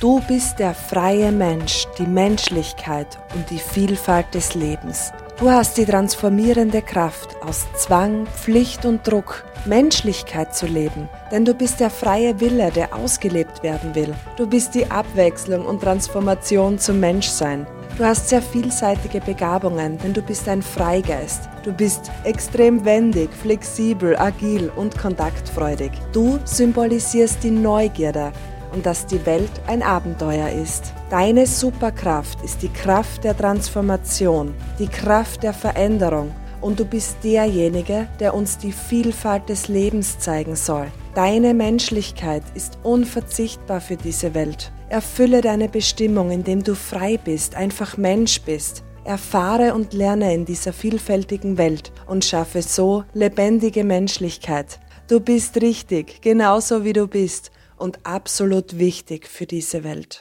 Du bist der freie Mensch, die Menschlichkeit und die Vielfalt des Lebens. Du hast die transformierende Kraft, aus Zwang, Pflicht und Druck Menschlichkeit zu leben, denn du bist der freie Wille, der ausgelebt werden will. Du bist die Abwechslung und Transformation zum Menschsein. Du hast sehr vielseitige Begabungen, denn du bist ein Freigeist. Du bist extrem wendig, flexibel, agil und kontaktfreudig. Du symbolisierst die Neugierde, und dass die Welt ein Abenteuer ist. Deine Superkraft ist die Kraft der Transformation, die Kraft der Veränderung und du bist derjenige, der uns die Vielfalt des Lebens zeigen soll. Deine Menschlichkeit ist unverzichtbar für diese Welt. Erfülle deine Bestimmung, indem du frei bist, einfach Mensch bist. Erfahre und lerne in dieser vielfältigen Welt und schaffe so lebendige Menschlichkeit. Du bist richtig, genauso wie du bist und absolut wichtig für diese Welt.